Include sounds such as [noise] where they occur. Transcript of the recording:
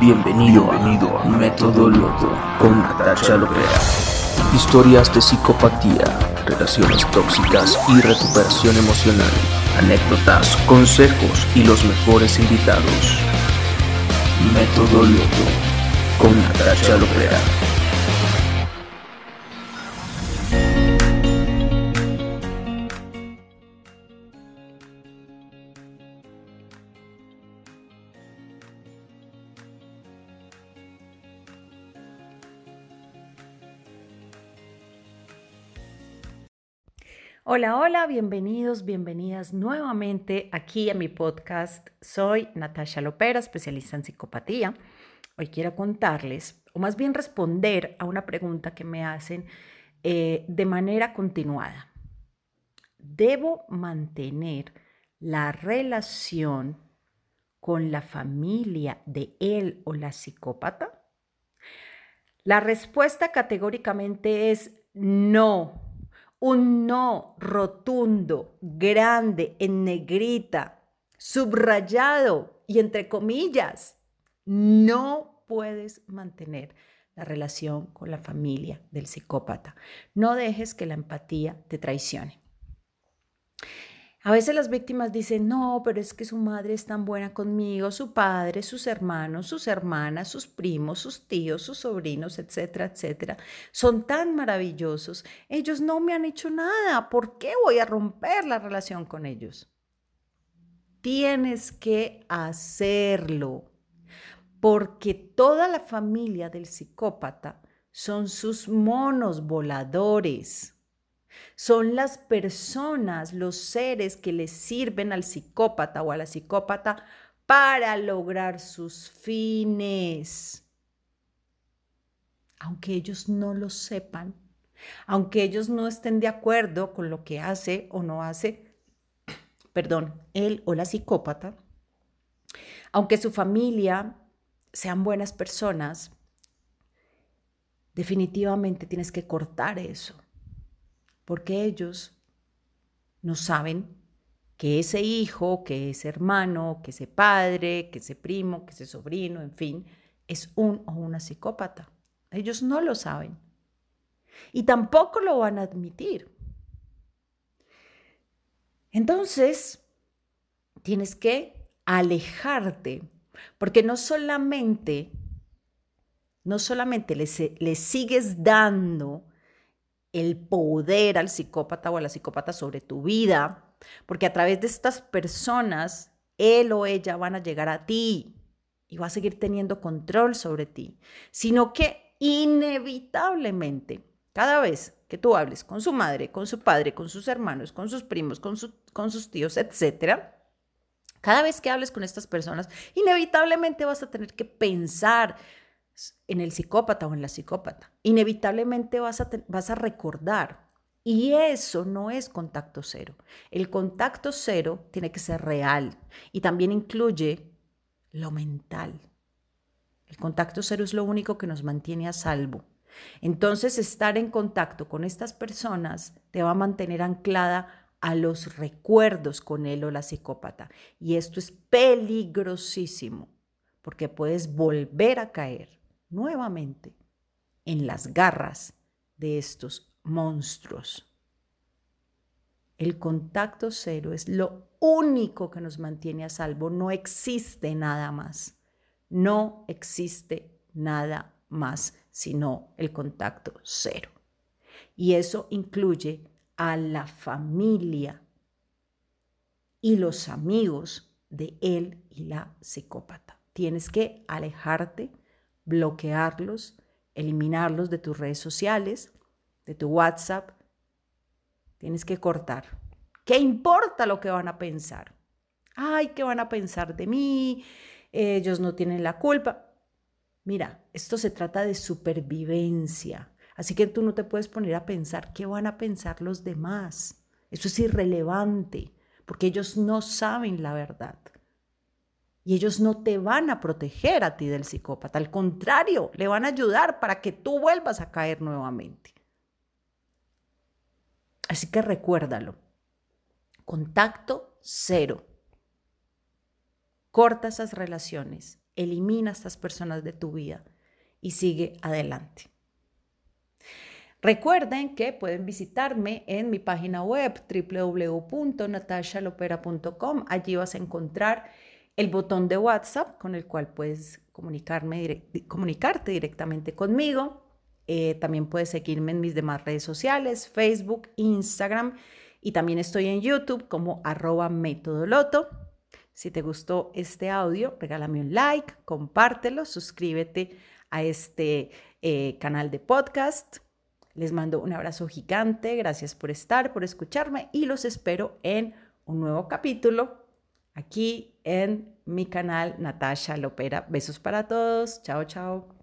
Bienvenido, bienvenido a Método Loto con Natasha Lopera. Historias de psicopatía, relaciones tóxicas y recuperación emocional. Anécdotas, consejos y los mejores invitados. Método Loto con Natasha Lopera. Hola, hola, bienvenidos, bienvenidas nuevamente aquí a mi podcast. Soy Natasha Lopera, especialista en psicopatía. Hoy quiero contarles, o más bien responder a una pregunta que me hacen eh, de manera continuada. ¿Debo mantener la relación con la familia de él o la psicópata? La respuesta categóricamente es no un no rotundo, grande, en negrita, subrayado y entre comillas. No puedes mantener la relación con la familia del psicópata. No dejes que la empatía te traicione. A veces las víctimas dicen, no, pero es que su madre es tan buena conmigo, su padre, sus hermanos, sus hermanas, sus primos, sus tíos, sus sobrinos, etcétera, etcétera. Son tan maravillosos. Ellos no me han hecho nada. ¿Por qué voy a romper la relación con ellos? Tienes que hacerlo, porque toda la familia del psicópata son sus monos voladores son las personas, los seres que le sirven al psicópata o a la psicópata para lograr sus fines. Aunque ellos no lo sepan, aunque ellos no estén de acuerdo con lo que hace o no hace, [clears throat] perdón, él o la psicópata, aunque su familia sean buenas personas, definitivamente tienes que cortar eso porque ellos no saben que ese hijo, que ese hermano, que ese padre, que ese primo, que ese sobrino, en fin, es un o una psicópata. Ellos no lo saben. Y tampoco lo van a admitir. Entonces, tienes que alejarte, porque no solamente, no solamente le, le sigues dando el poder al psicópata o a la psicópata sobre tu vida, porque a través de estas personas, él o ella van a llegar a ti y va a seguir teniendo control sobre ti, sino que inevitablemente, cada vez que tú hables con su madre, con su padre, con sus hermanos, con sus primos, con, con sus tíos, etcétera, cada vez que hables con estas personas, inevitablemente vas a tener que pensar en el psicópata o en la psicópata. Inevitablemente vas a, vas a recordar. Y eso no es contacto cero. El contacto cero tiene que ser real y también incluye lo mental. El contacto cero es lo único que nos mantiene a salvo. Entonces, estar en contacto con estas personas te va a mantener anclada a los recuerdos con él o la psicópata. Y esto es peligrosísimo porque puedes volver a caer nuevamente en las garras de estos monstruos. El contacto cero es lo único que nos mantiene a salvo. No existe nada más. No existe nada más sino el contacto cero. Y eso incluye a la familia y los amigos de él y la psicópata. Tienes que alejarte bloquearlos, eliminarlos de tus redes sociales, de tu WhatsApp. Tienes que cortar. ¿Qué importa lo que van a pensar? Ay, ¿qué van a pensar de mí? Ellos no tienen la culpa. Mira, esto se trata de supervivencia. Así que tú no te puedes poner a pensar qué van a pensar los demás. Eso es irrelevante, porque ellos no saben la verdad. Y ellos no te van a proteger a ti del psicópata, al contrario, le van a ayudar para que tú vuelvas a caer nuevamente. Así que recuérdalo. Contacto cero corta esas relaciones, elimina a estas personas de tu vida y sigue adelante. Recuerden que pueden visitarme en mi página web www.natashalopera.com. Allí vas a encontrar el botón de WhatsApp con el cual puedes comunicarme, comunicarte directamente conmigo. Eh, también puedes seguirme en mis demás redes sociales, Facebook, Instagram y también estoy en YouTube como arroba metodoloto. Si te gustó este audio, regálame un like, compártelo, suscríbete a este eh, canal de podcast. Les mando un abrazo gigante, gracias por estar, por escucharme y los espero en un nuevo capítulo aquí en mi canal Natasha Lopera. Besos para todos, chao, chao.